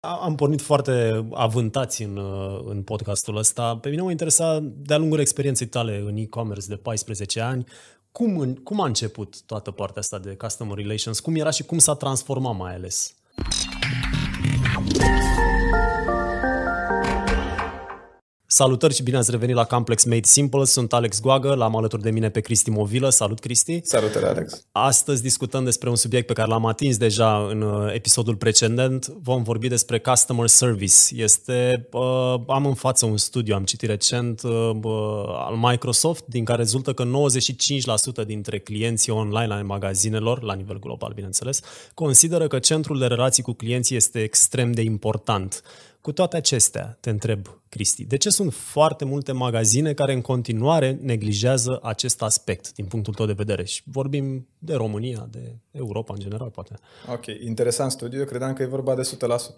Am pornit foarte avântați în, în podcastul ăsta. Pe mine mă interesa de-a lungul experienței tale în e-commerce de 14 ani, cum, cum a început toată partea asta de customer relations? Cum era și cum s-a transformat mai ales? Salutări și bine ați revenit la Complex Made Simple. Sunt Alex Goagă, l-am alături de mine pe Cristi Movilă. Salut, Cristi! Salutări, Alex! Astăzi discutăm despre un subiect pe care l-am atins deja în uh, episodul precedent. Vom vorbi despre Customer Service. Este, uh, am în față un studiu, am citit recent, uh, al Microsoft, din care rezultă că 95% dintre clienții online ai magazinelor, la nivel global, bineînțeles, consideră că centrul de relații cu clienții este extrem de important. Cu toate acestea, te întreb, Cristi, de ce sunt foarte multe magazine care în continuare neglijează acest aspect din punctul tău de vedere? Și vorbim de România, de Europa în general, poate. Ok, interesant studiu. Eu credeam că e vorba de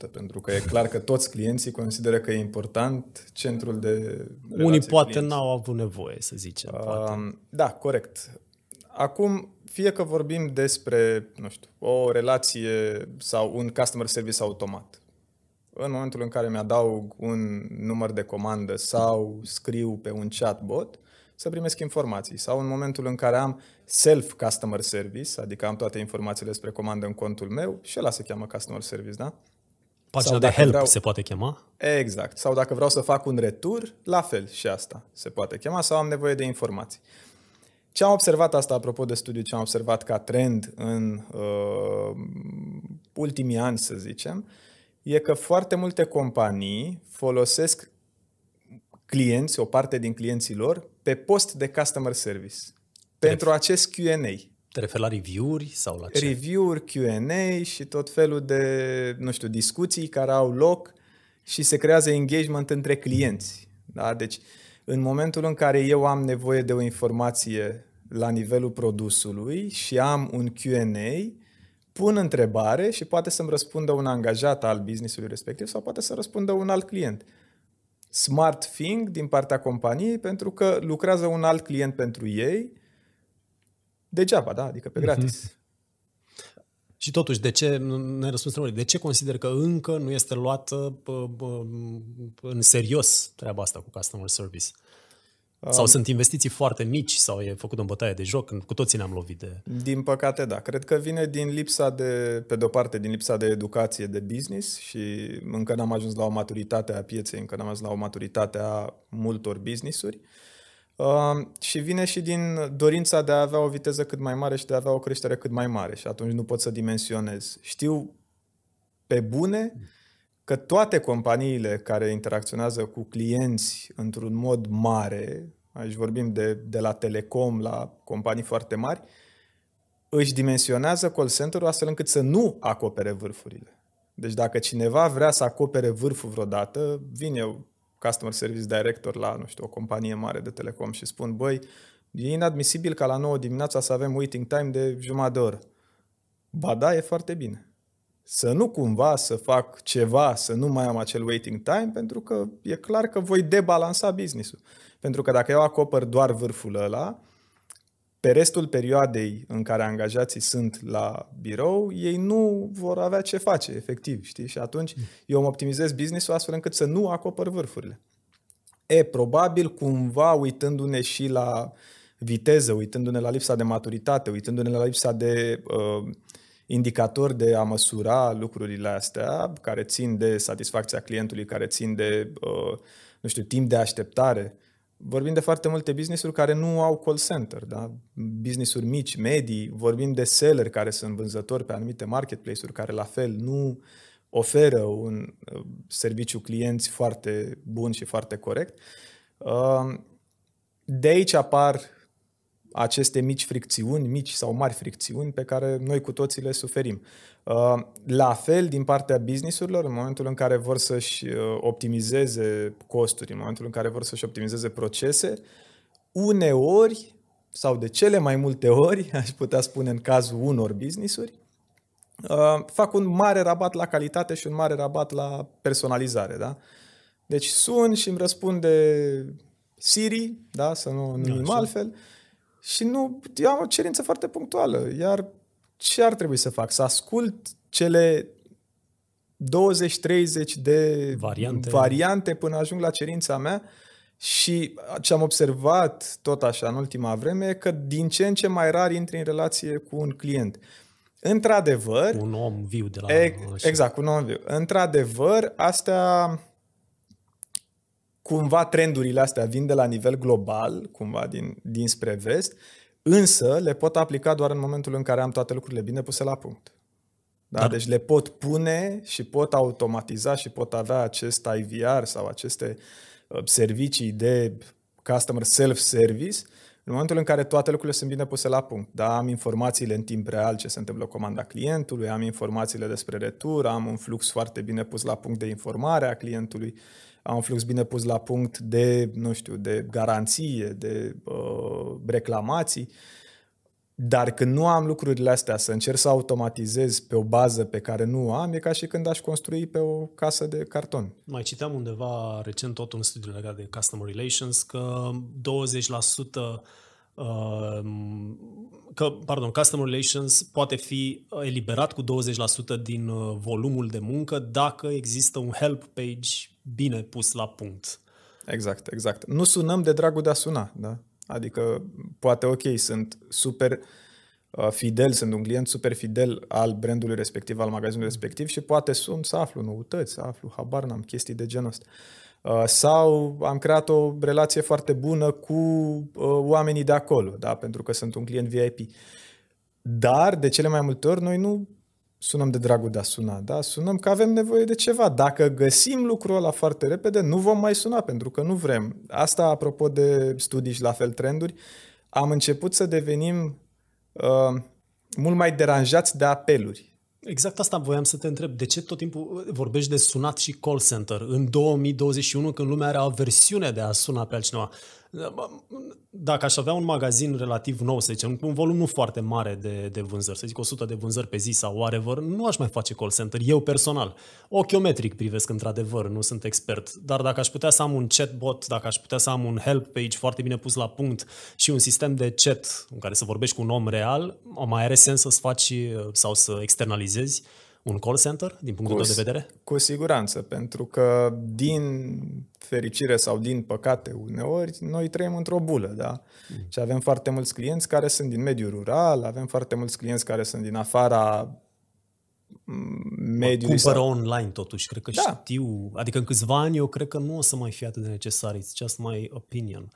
100%, pentru că e clar că toți clienții consideră că e important centrul de Unii poate clienți. n-au avut nevoie, să zicem. Uh, da, corect. Acum, fie că vorbim despre, nu știu, o relație sau un customer service automat, în momentul în care mi-adaug un număr de comandă sau scriu pe un chatbot, să primesc informații. Sau în momentul în care am self-customer service, adică am toate informațiile despre comandă în contul meu, și ăla se cheamă customer service, da? Pagina de help vreau... se poate chema? Exact. Sau dacă vreau să fac un retur, la fel și asta se poate chema sau am nevoie de informații. Ce am observat asta, apropo de studiu, ce am observat ca trend în uh, ultimii ani, să zicem, uh, e că foarte multe companii folosesc clienți, o parte din clienții lor, pe post de customer service. Pentru Ref- acest Q&A. Te referi la review-uri sau la ce? Review-uri, Q&A și tot felul de, nu știu, discuții care au loc și se creează engagement între clienți. Da? Deci, în momentul în care eu am nevoie de o informație la nivelul produsului și am un Q&A, pun întrebare și poate să-mi răspundă un angajat al businessului respectiv sau poate să răspundă un alt client. Smart thing din partea companiei pentru că lucrează un alt client pentru ei degeaba, da? adică pe mhm. gratis. Mm-hmm. Și totuși, de ce, ne răspuns de ce consider că încă nu este luată în serios treaba asta cu customer service? Sau sunt investiții foarte mici sau e făcut în bătaie de joc? Cu toții ne-am lovit de... Din păcate, da. Cred că vine din lipsa de, pe de-o parte, din lipsa de educație de business și încă n-am ajuns la o maturitate a pieței, încă n-am ajuns la o maturitate a multor business-uri. Uh, și vine și din dorința de a avea o viteză cât mai mare și de a avea o creștere cât mai mare și atunci nu pot să dimensionez. Știu pe bune că toate companiile care interacționează cu clienți într-un mod mare, aici vorbim de, de la telecom la companii foarte mari, își dimensionează call center-ul astfel încât să nu acopere vârfurile. Deci dacă cineva vrea să acopere vârful vreodată, vin eu, Customer Service Director la, nu știu, o companie mare de telecom și spun, băi, e inadmisibil ca la 9 dimineața să avem waiting time de jumătate de oră. Ba da, e foarte bine să nu cumva să fac ceva, să nu mai am acel waiting time, pentru că e clar că voi debalansa business-ul. Pentru că dacă eu acopăr doar vârful ăla, pe restul perioadei în care angajații sunt la birou, ei nu vor avea ce face, efectiv, știi? Și atunci eu îmi optimizez business-ul astfel încât să nu acopăr vârfurile. E, probabil cumva uitându-ne și la viteză, uitându-ne la lipsa de maturitate, uitându-ne la lipsa de uh, indicatori de a măsura lucrurile astea, care țin de satisfacția clientului, care țin de, uh, nu știu, timp de așteptare. Vorbim de foarte multe business-uri care nu au call center, da? business-uri mici, medii, vorbim de seller care sunt vânzători pe anumite marketplace-uri care la fel nu oferă un uh, serviciu clienți foarte bun și foarte corect. Uh, de aici apar aceste mici fricțiuni, mici sau mari fricțiuni pe care noi cu toții le suferim. Uh, la fel, din partea businessurilor, în momentul în care vor să-și uh, optimizeze costuri, în momentul în care vor să-și optimizeze procese, uneori sau de cele mai multe ori, aș putea spune în cazul unor businessuri, uh, fac un mare rabat la calitate și un mare rabat la personalizare. Da? Deci sun și îmi răspunde Siri, da? să nu numim da, altfel, și nu, eu am o cerință foarte punctuală. Iar ce ar trebui să fac? Să ascult cele de variante. variante până ajung la cerința mea și ce am observat tot așa în ultima vreme e că din ce în ce mai rar intri în relație cu un client. Într-adevăr... Un om viu de la... E, exact, un om viu. Într-adevăr, astea cumva trendurile astea vin de la nivel global, cumva din, dinspre vest, însă le pot aplica doar în momentul în care am toate lucrurile bine puse la punct. Da? da. Deci le pot pune și pot automatiza și pot avea acest IVR sau aceste uh, servicii de customer self-service în momentul în care toate lucrurile sunt bine puse la punct. Da? Am informațiile în timp real ce se întâmplă comanda clientului, am informațiile despre retur, am un flux foarte bine pus la punct de informare a clientului, am un flux bine pus la punct de, nu știu, de garanție, de uh, reclamații. Dar când nu am lucrurile astea, să încerc să automatizez pe o bază pe care nu am, e ca și când aș construi pe o casă de carton. Mai citeam undeva recent tot un studiu legat de Customer Relations că 20% uh, că, pardon, Customer Relations poate fi eliberat cu 20% din uh, volumul de muncă dacă există un help page bine pus la punct. Exact, exact. Nu sunăm de dragul de a suna, da? Adică, poate, ok, sunt super uh, fidel, sunt un client super fidel al brandului respectiv, al magazinului respectiv și poate sun să aflu noutăți, să aflu, habar n-am, chestii de genul ăsta. Uh, sau am creat o relație foarte bună cu uh, oamenii de acolo, da? pentru că sunt un client VIP. Dar, de cele mai multe ori, noi nu sunăm de dragul de a suna, da? Sunăm că avem nevoie de ceva. Dacă găsim lucrul ăla foarte repede, nu vom mai suna pentru că nu vrem. Asta, apropo de studii și la fel trenduri, am început să devenim uh, mult mai deranjați de apeluri. Exact asta voiam să te întreb. De ce tot timpul vorbești de sunat și call center în 2021 când lumea are aversiune de a suna pe altcineva? Dacă aș avea un magazin relativ nou, să zicem, cu un volum nu foarte mare de, de vânzări, să zic 100 de vânzări pe zi sau whatever, nu aș mai face call center, eu personal. Ochiometric privesc într-adevăr, nu sunt expert, dar dacă aș putea să am un chatbot, dacă aș putea să am un help page foarte bine pus la punct și un sistem de chat în care să vorbești cu un om real, mai are sens să-ți faci sau să externalizezi un call center, din punctul cu, tău de vedere? Cu siguranță, pentru că din fericire sau din păcate uneori, noi trăim într-o bulă, da? Mm. Și avem foarte mulți clienți care sunt din mediul rural, avem foarte mulți clienți care sunt din afara mm, mediului. Cumpără sau... online totuși, cred că da. știu. Adică în câțiva ani eu cred că nu o să mai fie atât de necesar. It's just my opinion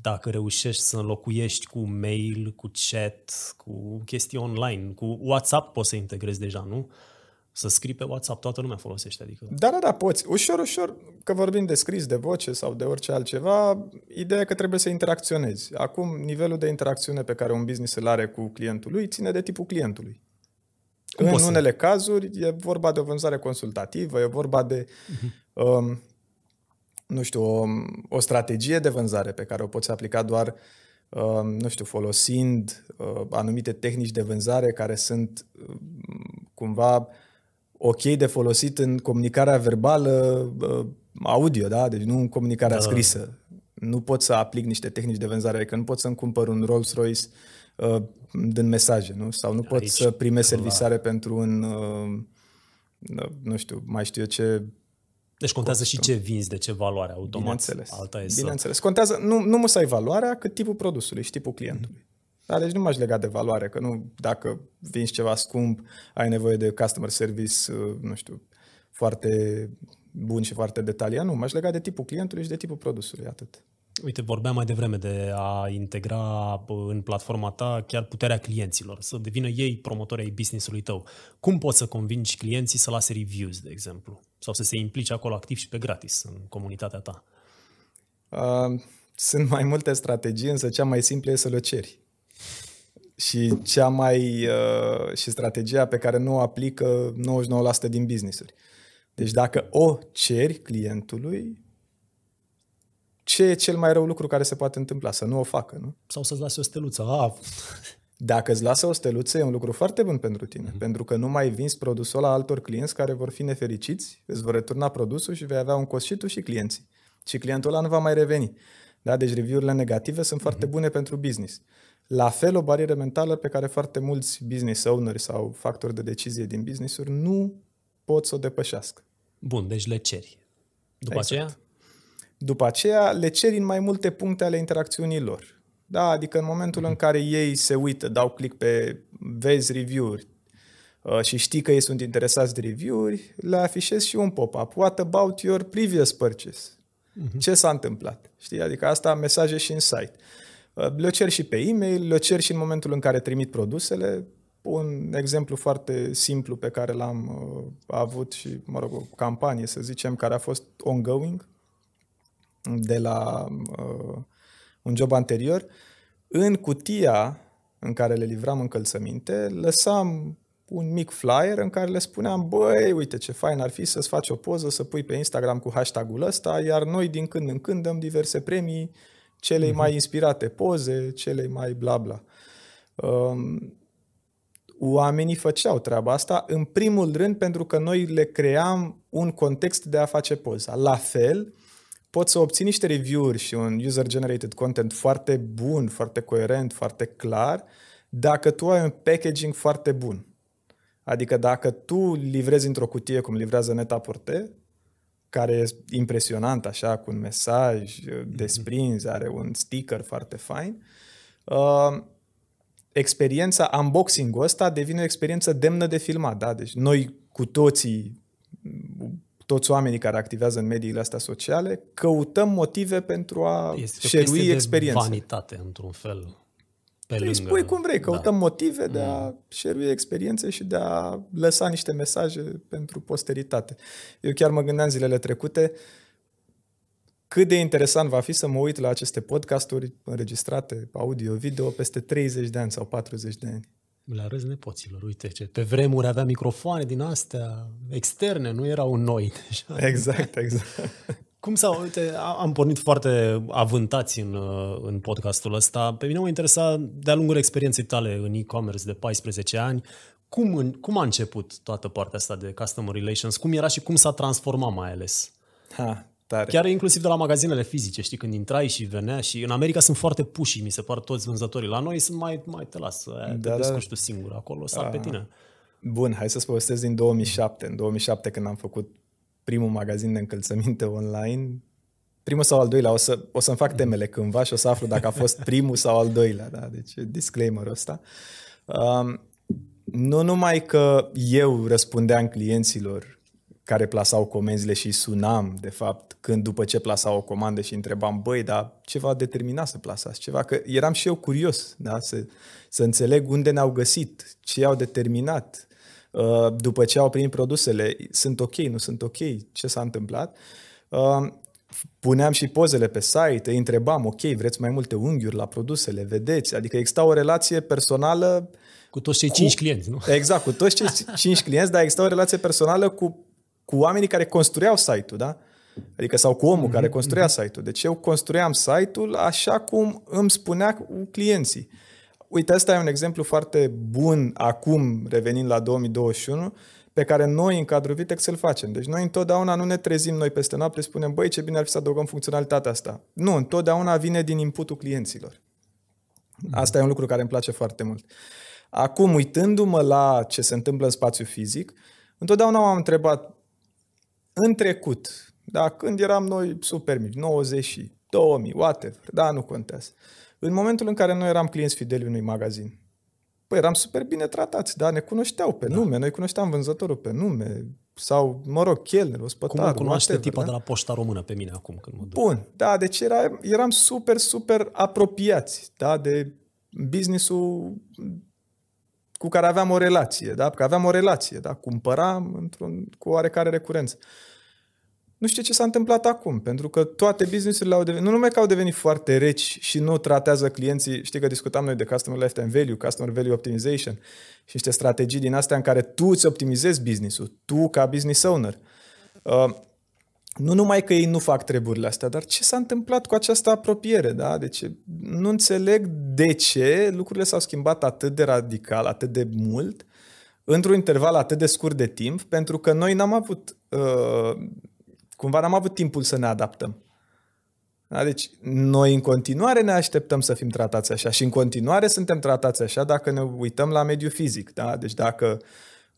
dacă reușești să înlocuiești cu mail, cu chat, cu chestii online, cu WhatsApp poți să integrezi deja, nu? Să scrii pe WhatsApp, toată lumea folosește. Adică... Da, da, da, poți. Ușor, ușor, că vorbim de scris, de voce sau de orice altceva, ideea e că trebuie să interacționezi. Acum, nivelul de interacțiune pe care un business îl are cu clientul lui ține de tipul clientului. Cum în unele să... cazuri e vorba de o vânzare consultativă, e vorba de, uh-huh. um, nu știu, o, o strategie de vânzare pe care o poți aplica doar um, nu știu, folosind uh, anumite tehnici de vânzare care sunt uh, cumva ok de folosit în comunicarea verbală uh, audio, da? Deci nu în comunicarea da. scrisă. Nu pot să aplic niște tehnici de vânzare, adică nu pot să-mi cumpăr un Rolls-Royce uh, din mesaje, nu? Sau nu pot Aici, să primesc servisare pentru un, uh, nu știu, mai știu eu ce deci contează costul. și ce vinzi, de ce valoare automat. Bineînțeles. Alta e Bineînțeles. Să... Contează, nu, nu musai valoarea, cât tipul produsului și tipul clientului. Mm-hmm. Da, deci nu m-aș lega de valoare, că nu dacă vinzi ceva scump, ai nevoie de customer service, uh, nu știu, foarte bun și foarte detaliat. Nu, m-aș lega de tipul clientului și de tipul produsului, atât. Uite, vorbeam mai devreme de a integra în platforma ta chiar puterea clienților, să devină ei promotori ai business-ului tău. Cum poți să convingi clienții să lase reviews, de exemplu? Sau să se implice acolo activ și pe gratis în comunitatea ta? Uh, sunt mai multe strategii, însă cea mai simplă e să le ceri și cea mai uh, și strategia pe care nu o aplică 99% din business-uri. Deci dacă o ceri clientului, ce e cel mai rău lucru care se poate întâmpla? Să nu o facă, nu? Sau să-ți lase o steluță. Ah. Dacă îți lasă o steluță, e un lucru foarte bun pentru tine, mm-hmm. pentru că nu mai vinzi produsul la altor clienți care vor fi nefericiți, îți vor returna produsul și vei avea un cost și tu și clienții. Și clientul ăla nu va mai reveni. Da? Deci review-urile negative sunt mm-hmm. foarte mhm. bune pentru business. La fel, o barieră mentală pe care foarte mulți business owners sau factori de decizie din business-uri nu pot să o depășească. Bun, deci le ceri. După exact. aceea? După aceea le ceri în mai multe puncte ale interacțiunii lor. Da, adică în momentul în care ei se uită, dau click pe vezi review-uri uh, și știi că ei sunt interesați de review-uri, le afișezi și un pop-up. What about your previous purchase? Uh-huh. Ce s-a întâmplat? Știi? Adică asta mesaje și în site. Uh, le cer și pe e-mail, le cer și în momentul în care trimit produsele. Un exemplu foarte simplu pe care l-am uh, avut și, mă rog, o campanie, să zicem, care a fost ongoing de la uh, un job anterior. În cutia în care le livram încălțăminte, lăsam un mic flyer în care le spuneam, băi, uite ce fain ar fi să-ți faci o poză, să pui pe Instagram cu hashtagul ăsta, iar noi din când în când dăm diverse premii celei uh-huh. mai inspirate poze, celei mai bla bla. Um, oamenii făceau treaba asta, în primul rând pentru că noi le cream un context de a face poza. La fel, poți să obții niște review-uri și un user-generated content foarte bun, foarte coerent, foarte clar, dacă tu ai un packaging foarte bun. Adică dacă tu livrezi într-o cutie cum livrează Netaporte, care e impresionant așa, cu un mesaj desprins, are un sticker foarte fain, uh, experiența, unboxing-ul ăsta devine o experiență demnă de filmat. Da? Deci noi cu toții, toți oamenii care activează în mediile astea sociale, căutăm motive pentru a șerui experiența. vanitate, într-un fel. Pe îi lângă... spui cum vrei, căutăm da. motive de a mm. share experiențe și de a lăsa niște mesaje pentru posteritate. Eu chiar mă gândeam zilele trecute cât de interesant va fi să mă uit la aceste podcasturi înregistrate, audio-video, peste 30 de ani sau 40 de ani. Le arăți nepoților, uite ce. Pe vremuri avea microfoane din astea externe, nu erau noi. Deja. Exact, exact. Cum sau, uite, am pornit foarte avântați în, în podcastul ăsta. Pe mine mă interesa de-a lungul experienței tale în e-commerce de 14 ani, cum, cum a început toată partea asta de customer relations? Cum era și cum s-a transformat mai ales? Ha, tare. Chiar inclusiv de la magazinele fizice, știi, când intrai și venea și în America sunt foarte puși, mi se par toți vânzătorii. La noi sunt mai, mai te las, da, te da. tu singur acolo, sar pe tine. Bun, hai să-ți povestesc din 2007. În 2007 când am făcut primul magazin de încălțăminte online, primul sau al doilea, o, să, o să-mi fac temele cândva și o să aflu dacă a fost primul sau al doilea, da? deci disclaimer-ul ăsta. Um, nu numai că eu răspundeam clienților care plasau comenzile și sunam, de fapt, când după ce plasau o comandă și întrebam, băi, dar ce va determina să plasați ceva? Că eram și eu curios, da? să, să înțeleg unde ne-au găsit, ce au determinat, Uh, după ce au primit produsele, sunt ok, nu sunt ok, ce s-a întâmplat. Uh, puneam și pozele pe site, îi întrebam, ok, vreți mai multe unghiuri la produsele, vedeți? Adică exista o relație personală cu toți cei cu, cinci clienți, nu? Exact, cu toți cei cinci clienți, dar exista o relație personală cu, cu oamenii care construiau site-ul, da? Adică sau cu omul mm-hmm, care construia mm-hmm. site-ul. Deci eu construiam site-ul așa cum îmi spunea clienții uite, ăsta e un exemplu foarte bun acum, revenind la 2021, pe care noi în cadrul Vitex îl facem. Deci noi întotdeauna nu ne trezim noi peste noapte, spunem, băi, ce bine ar fi să adăugăm funcționalitatea asta. Nu, întotdeauna vine din inputul clienților. Asta e un lucru care îmi place foarte mult. Acum, uitându-mă la ce se întâmplă în spațiu fizic, întotdeauna m-am întrebat, în trecut, da, când eram noi super mici, 90 2000, whatever, da, nu contează. În momentul în care noi eram clienți fideli unui magazin, păi eram super bine tratați, da, ne cunoșteau pe da. nume, noi cunoșteam vânzătorul pe nume, sau, mă rog, chelner, ospătarul, Cum cunoaște whatever, tipa da? de la poșta română pe mine acum când mă duc. Bun, da, deci era, eram super, super apropiați, da, de businessul cu care aveam o relație, da, că aveam o relație, da, cumpăram într-un, cu oarecare recurență. Nu știu ce s-a întâmplat acum, pentru că toate businessurile au devenit, nu numai că au devenit foarte reci și nu tratează clienții, știi că discutam noi de Customer Lifetime Value, Customer Value Optimization și niște strategii din astea în care tu îți optimizezi businessul, tu ca business owner. Uh, nu numai că ei nu fac treburile astea, dar ce s-a întâmplat cu această apropiere, da? Deci nu înțeleg de ce lucrurile s-au schimbat atât de radical, atât de mult, într-un interval atât de scurt de timp, pentru că noi n-am avut uh, cumva n-am avut timpul să ne adaptăm. Da? Deci noi în continuare ne așteptăm să fim tratați așa și în continuare suntem tratați așa dacă ne uităm la mediul fizic. Da? Deci dacă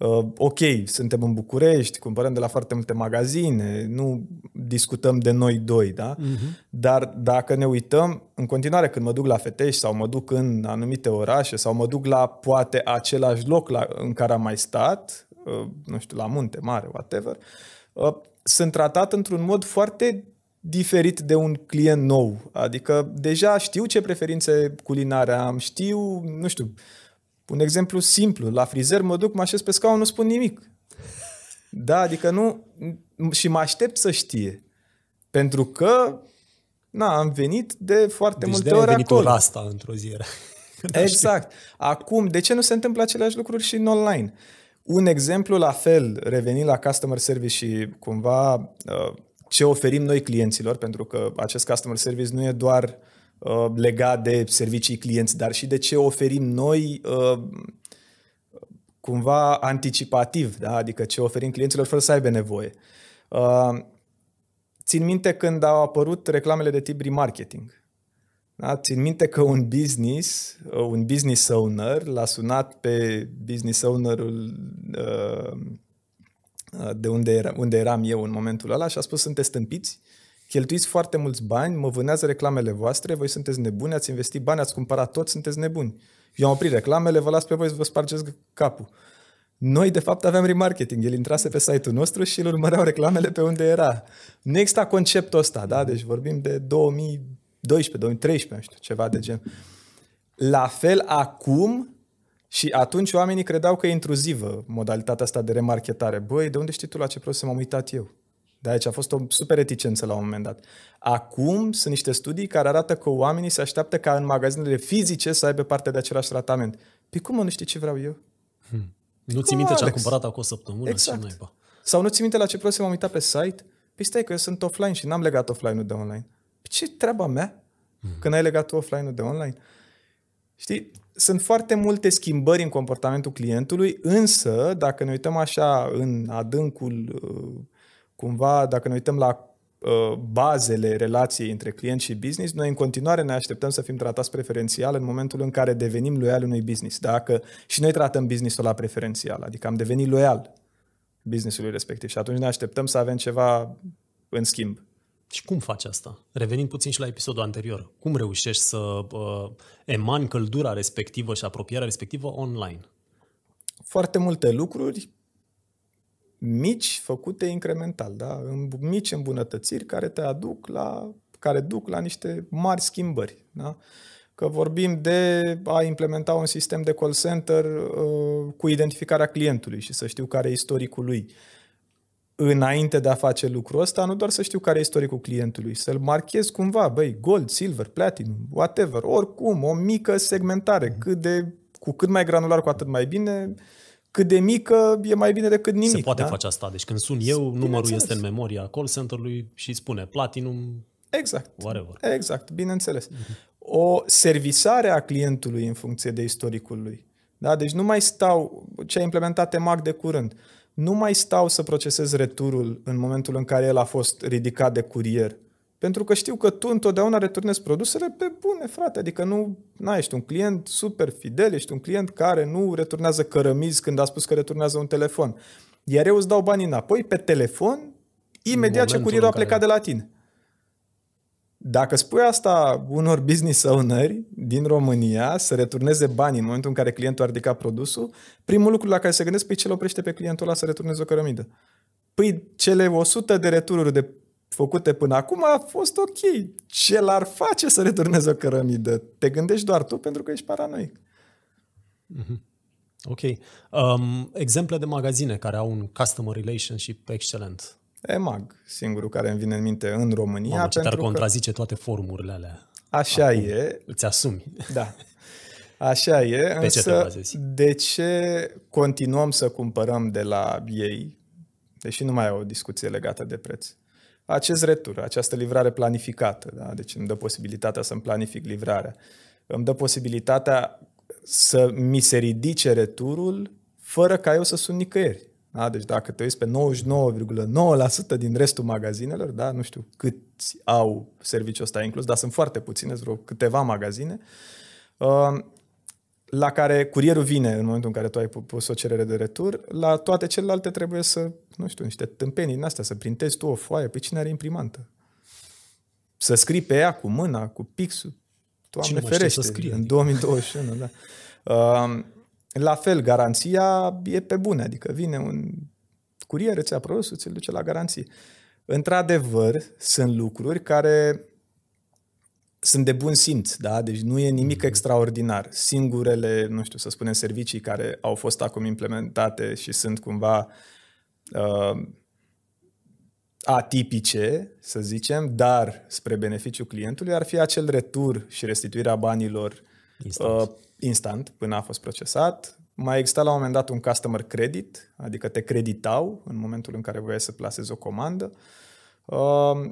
Uh, ok, suntem în București, cumpărăm de la foarte multe magazine, nu discutăm de noi doi, da? Uh-huh. Dar dacă ne uităm, în continuare când mă duc la Fetești sau mă duc în anumite orașe sau mă duc la poate același loc la, în care am mai stat, uh, nu știu, la munte mare, whatever, uh, sunt tratat într-un mod foarte diferit de un client nou. Adică deja știu ce preferințe culinare am, știu, nu știu, un exemplu simplu, la frizer mă duc, mă așez pe scaun, nu spun nimic. Da, adică nu... Și mă aștept să știe. Pentru că, na, am venit de foarte deci multe de ori venit acolo. ora asta într-o zi. exact. Acum, de ce nu se întâmplă aceleași lucruri și în online? Un exemplu la fel, revenind la customer service și cumva uh, ce oferim noi clienților, pentru că acest customer service nu e doar uh, legat de servicii clienți, dar și de ce oferim noi uh, cumva anticipativ, da? adică ce oferim clienților fără să aibă nevoie. Uh, țin minte când au apărut reclamele de tip remarketing. Da? Țin minte că un business, un business owner l-a sunat pe business ownerul uh, de unde, era, unde eram eu în momentul ăla și a spus sunteți stâmpiți, cheltuiți foarte mulți bani, mă vânează reclamele voastre, voi sunteți nebuni, ați investit bani, ați cumpărat tot, sunteți nebuni. Eu am oprit reclamele, vă las pe voi să vă spargeți capul. Noi, de fapt, aveam remarketing. El intrase pe site-ul nostru și îl urmăreau reclamele pe unde era. Nu exista conceptul ăsta, da? Deci vorbim de 2012, 2013, nu știu, ceva de gen. La fel, acum, și atunci oamenii credeau că e intruzivă modalitatea asta de remarketare. Băi, de unde știi tu la ce produse m-am uitat eu? De aici a fost o super reticență la un moment dat. Acum sunt niște studii care arată că oamenii se așteaptă ca în magazinele fizice să aibă parte de același tratament. Păi cum mă, nu știi ce vreau eu? Hmm. Nu ți minte ce am cumpărat acum o săptămână? Exact. Ce Sau nu ți minte la ce produse m-am uitat pe site? Păi stai că eu sunt offline și n-am legat offline-ul de online. Păi ce treaba mea hmm. când ai legat tu offline-ul de online? Știi? Sunt foarte multe schimbări în comportamentul clientului, însă, dacă ne uităm așa în adâncul, uh, cumva, dacă ne uităm la uh, bazele relației între client și business, noi în continuare ne așteptăm să fim tratați preferențial în momentul în care devenim loiali unui business. Dacă și noi tratăm businessul la preferențial, adică am devenit loial businessului respectiv și atunci ne așteptăm să avem ceva în schimb. Și cum faci asta? Revenind puțin și la episodul anterior, cum reușești să uh, emani căldura respectivă și apropierea respectivă online? Foarte multe lucruri mici, făcute incremental, da? mici îmbunătățiri care te aduc la, care duc la niște mari schimbări. Da? Că vorbim de a implementa un sistem de call center uh, cu identificarea clientului și să știu care e istoricul lui înainte de a face lucrul ăsta, nu doar să știu care e istoricul clientului, să-l marchez cumva, băi, gold, silver, platinum, whatever, oricum, o mică segmentare, mhm. cât de, cu cât mai granular, cu atât mai bine, cât de mică e mai bine decât nimic. Se poate da? face asta. Deci când sun eu, numărul este în memoria call center-ului și spune platinum, Exact. Whatever. Exact, bineînțeles. Uh-huh. O servisare a clientului în funcție de istoricul lui. Da? Deci nu mai stau, ce a implementat EMAG de curând, nu mai stau să procesez returul în momentul în care el a fost ridicat de curier. Pentru că știu că tu întotdeauna returnezi produsele pe bune, frate. Adică nu na, ești un client super fidel, ești un client care nu returnează cărămizi când a spus că returnează un telefon. Iar eu îți dau banii înapoi pe telefon imediat ce curierul a plecat care... de la tine. Dacă spui asta unor business owneri din România să returneze banii în momentul în care clientul a ridicat produsul, primul lucru la care se gândesc, păi ce oprește pe clientul ăla să returneze o cărămidă? Păi cele 100 de retururi de făcute până acum a fost ok. Ce l-ar face să returneze o cărămidă? Te gândești doar tu pentru că ești paranoic. Mm-hmm. Ok. Um, exemple de magazine care au un customer relationship excelent. EMAG, singurul care îmi vine în minte în România. Mamă, ce pentru contrazice că... toate formurile alea. Așa Acum, e. Îți asumi. Da. Așa e, Pe însă ce de ce continuăm să cumpărăm de la ei, deși nu mai e o discuție legată de preț? Acest retur, această livrare planificată, da? deci îmi dă posibilitatea să-mi planific livrarea, îmi dă posibilitatea să mi se ridice returul fără ca eu să sun nicăieri. Da? Deci dacă te uiți pe 99,9% din restul magazinelor, da? nu știu câți au serviciul ăsta inclus, dar sunt foarte puține, vreo câteva magazine, uh, la care curierul vine în momentul în care tu ai pus o cerere de retur, la toate celelalte trebuie să, nu știu, niște tâmpenii din astea, să printezi tu o foaie, pe cine are imprimantă? Să scrii pe ea cu mâna, cu pixul. Doamne Cine mai ferește, știe să scrie, în adică? 2021, da. Uh, la fel, garanția e pe bune, adică vine un curier, îți ia produsul, ți-l duce la garanție. Într-adevăr, sunt lucruri care sunt de bun simț, da? Deci nu e nimic extraordinar. Singurele, nu știu, să spunem, servicii care au fost acum implementate și sunt cumva uh, atipice, să zicem, dar spre beneficiul clientului, ar fi acel retur și restituirea banilor Instant. uh, instant până a fost procesat. Mai exista la un moment dat un customer credit, adică te creditau în momentul în care voiai să plasezi o comandă. Uh,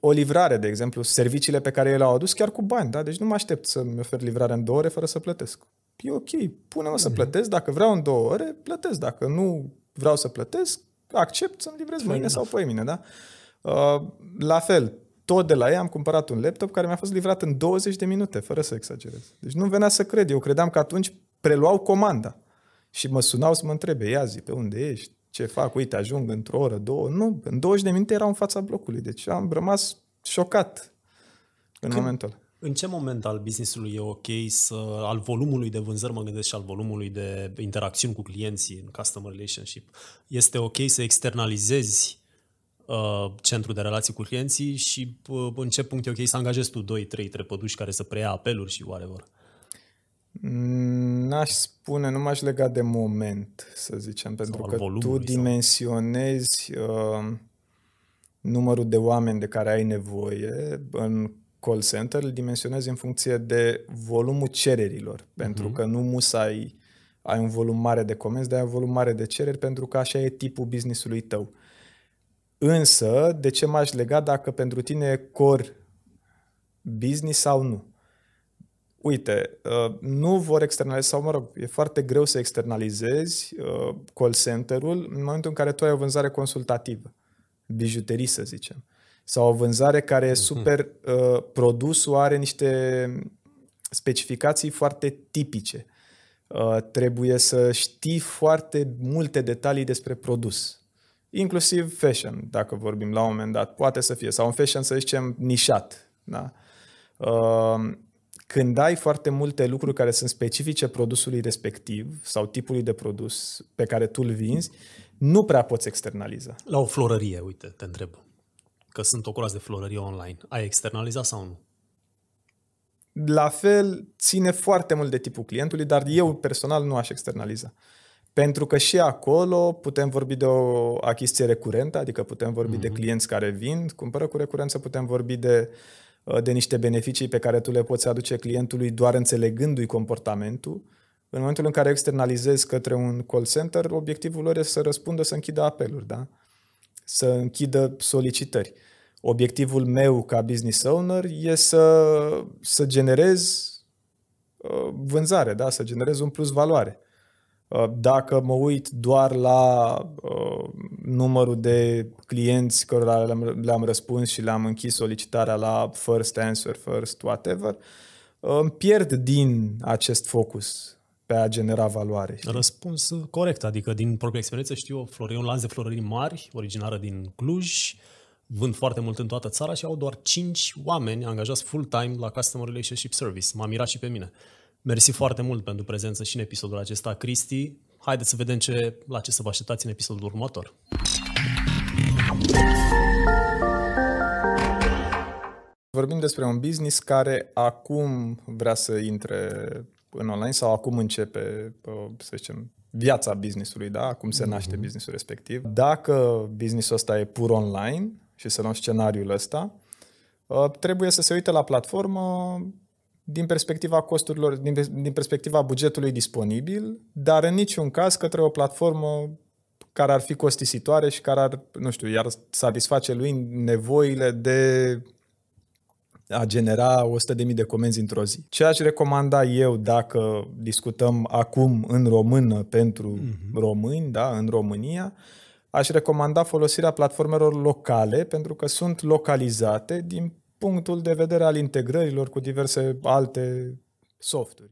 o livrare, de exemplu, serviciile pe care ele au adus chiar cu bani, da? Deci nu mă aștept să-mi ofer livrarea în două ore fără să plătesc. E ok, pune-mă să plătesc, dacă vreau în două ore, plătesc, dacă nu vreau să plătesc, accept să-mi livrez mâine sau pe mine, da? Uh, la fel, tot de la ei am cumpărat un laptop care mi-a fost livrat în 20 de minute, fără să exagerez. Deci nu venea să cred, eu credeam că atunci preluau comanda și mă sunau să mă întrebe, ia zi, pe unde ești? ce fac, uite, ajung într-o oră, două. Nu, în 20 de minute erau în fața blocului. Deci am rămas șocat în Când- momentul ăla. În ce moment al business-ului e ok să, al volumului de vânzări, mă gândesc și al volumului de interacțiuni cu clienții în customer relationship, este ok să externalizezi uh, centrul de relații cu clienții și uh, în ce punct e ok să angajezi tu 2, 3 trepăduși care să preia apeluri și whatever. Mm, N-aș spune, nu m-aș lega de moment, să zicem, pentru al că tu volumului sau- dimensionezi uh, numărul de oameni de care ai nevoie în call center, îl dimensionezi în funcție de volumul cererilor, pentru că nu musai ai un volum mare de comenzi, dar ai un volum mare de cereri, pentru că așa e tipul business-ului tău. Însă, de ce m-aș lega dacă pentru tine e core business sau nu? Uite, uh, nu vor externaliza, sau mă rog, e foarte greu să externalizezi uh, call center-ul în momentul în care tu ai o vânzare consultativă, bijuterii să zicem, sau o vânzare care e super, uh, produsul are niște specificații foarte tipice. Uh, trebuie să știi foarte multe detalii despre produs. Inclusiv fashion, dacă vorbim la un moment dat, poate să fie, sau un fashion, să zicem, nișat. Da? Uh, când ai foarte multe lucruri care sunt specifice produsului respectiv sau tipului de produs pe care tu îl vinzi, nu prea poți externaliza. La o florărie, uite, te întreb. Că sunt ocurați de florărie online. Ai externalizat sau nu? La fel, ține foarte mult de tipul clientului, dar eu personal nu aș externaliza. Pentru că și acolo putem vorbi de o achiziție recurentă, adică putem vorbi mm-hmm. de clienți care vin, cumpără cu recurență, putem vorbi de, de niște beneficii pe care tu le poți aduce clientului doar înțelegându-i comportamentul. În momentul în care externalizezi către un call center, obiectivul lor este să răspundă, să închidă apeluri, da? să închidă solicitări. Obiectivul meu ca business owner e să, să generez uh, vânzare, da? să generez un plus valoare. Uh, dacă mă uit doar la uh, numărul de clienți cărora le-am, le-am răspuns și le-am închis solicitarea la first answer, first whatever, uh, îmi pierd din acest focus pe a genera valoare. Știi? Răspuns corect, adică din propria experiență știu, Flor, e un lanț de florării mari, originară din Cluj, vând foarte mult în toată țara și au doar 5 oameni angajați full-time la Customer Relationship Service. M-a mirat și pe mine. Mersi foarte mult pentru prezență și în episodul acesta, Cristi. Haideți să vedem ce, la ce să vă așteptați în episodul următor. Vorbim despre un business care acum vrea să intre în online sau acum începe, să zicem, viața businessului, da? Acum se naște mm-hmm. businessul respectiv. Dacă businessul ăsta e pur online și să luăm scenariul ăsta, trebuie să se uite la platformă din perspectiva costurilor, din, din perspectiva bugetului disponibil, dar în niciun caz către o platformă care ar fi costisitoare și care ar, nu știu, iar satisface lui nevoile de a genera 100.000 de comenzi într-o zi. Ce aș recomanda eu dacă discutăm acum în română pentru mm-hmm. români, da, în România, aș recomanda folosirea platformelor locale pentru că sunt localizate din punctul de vedere al integrărilor cu diverse alte softuri.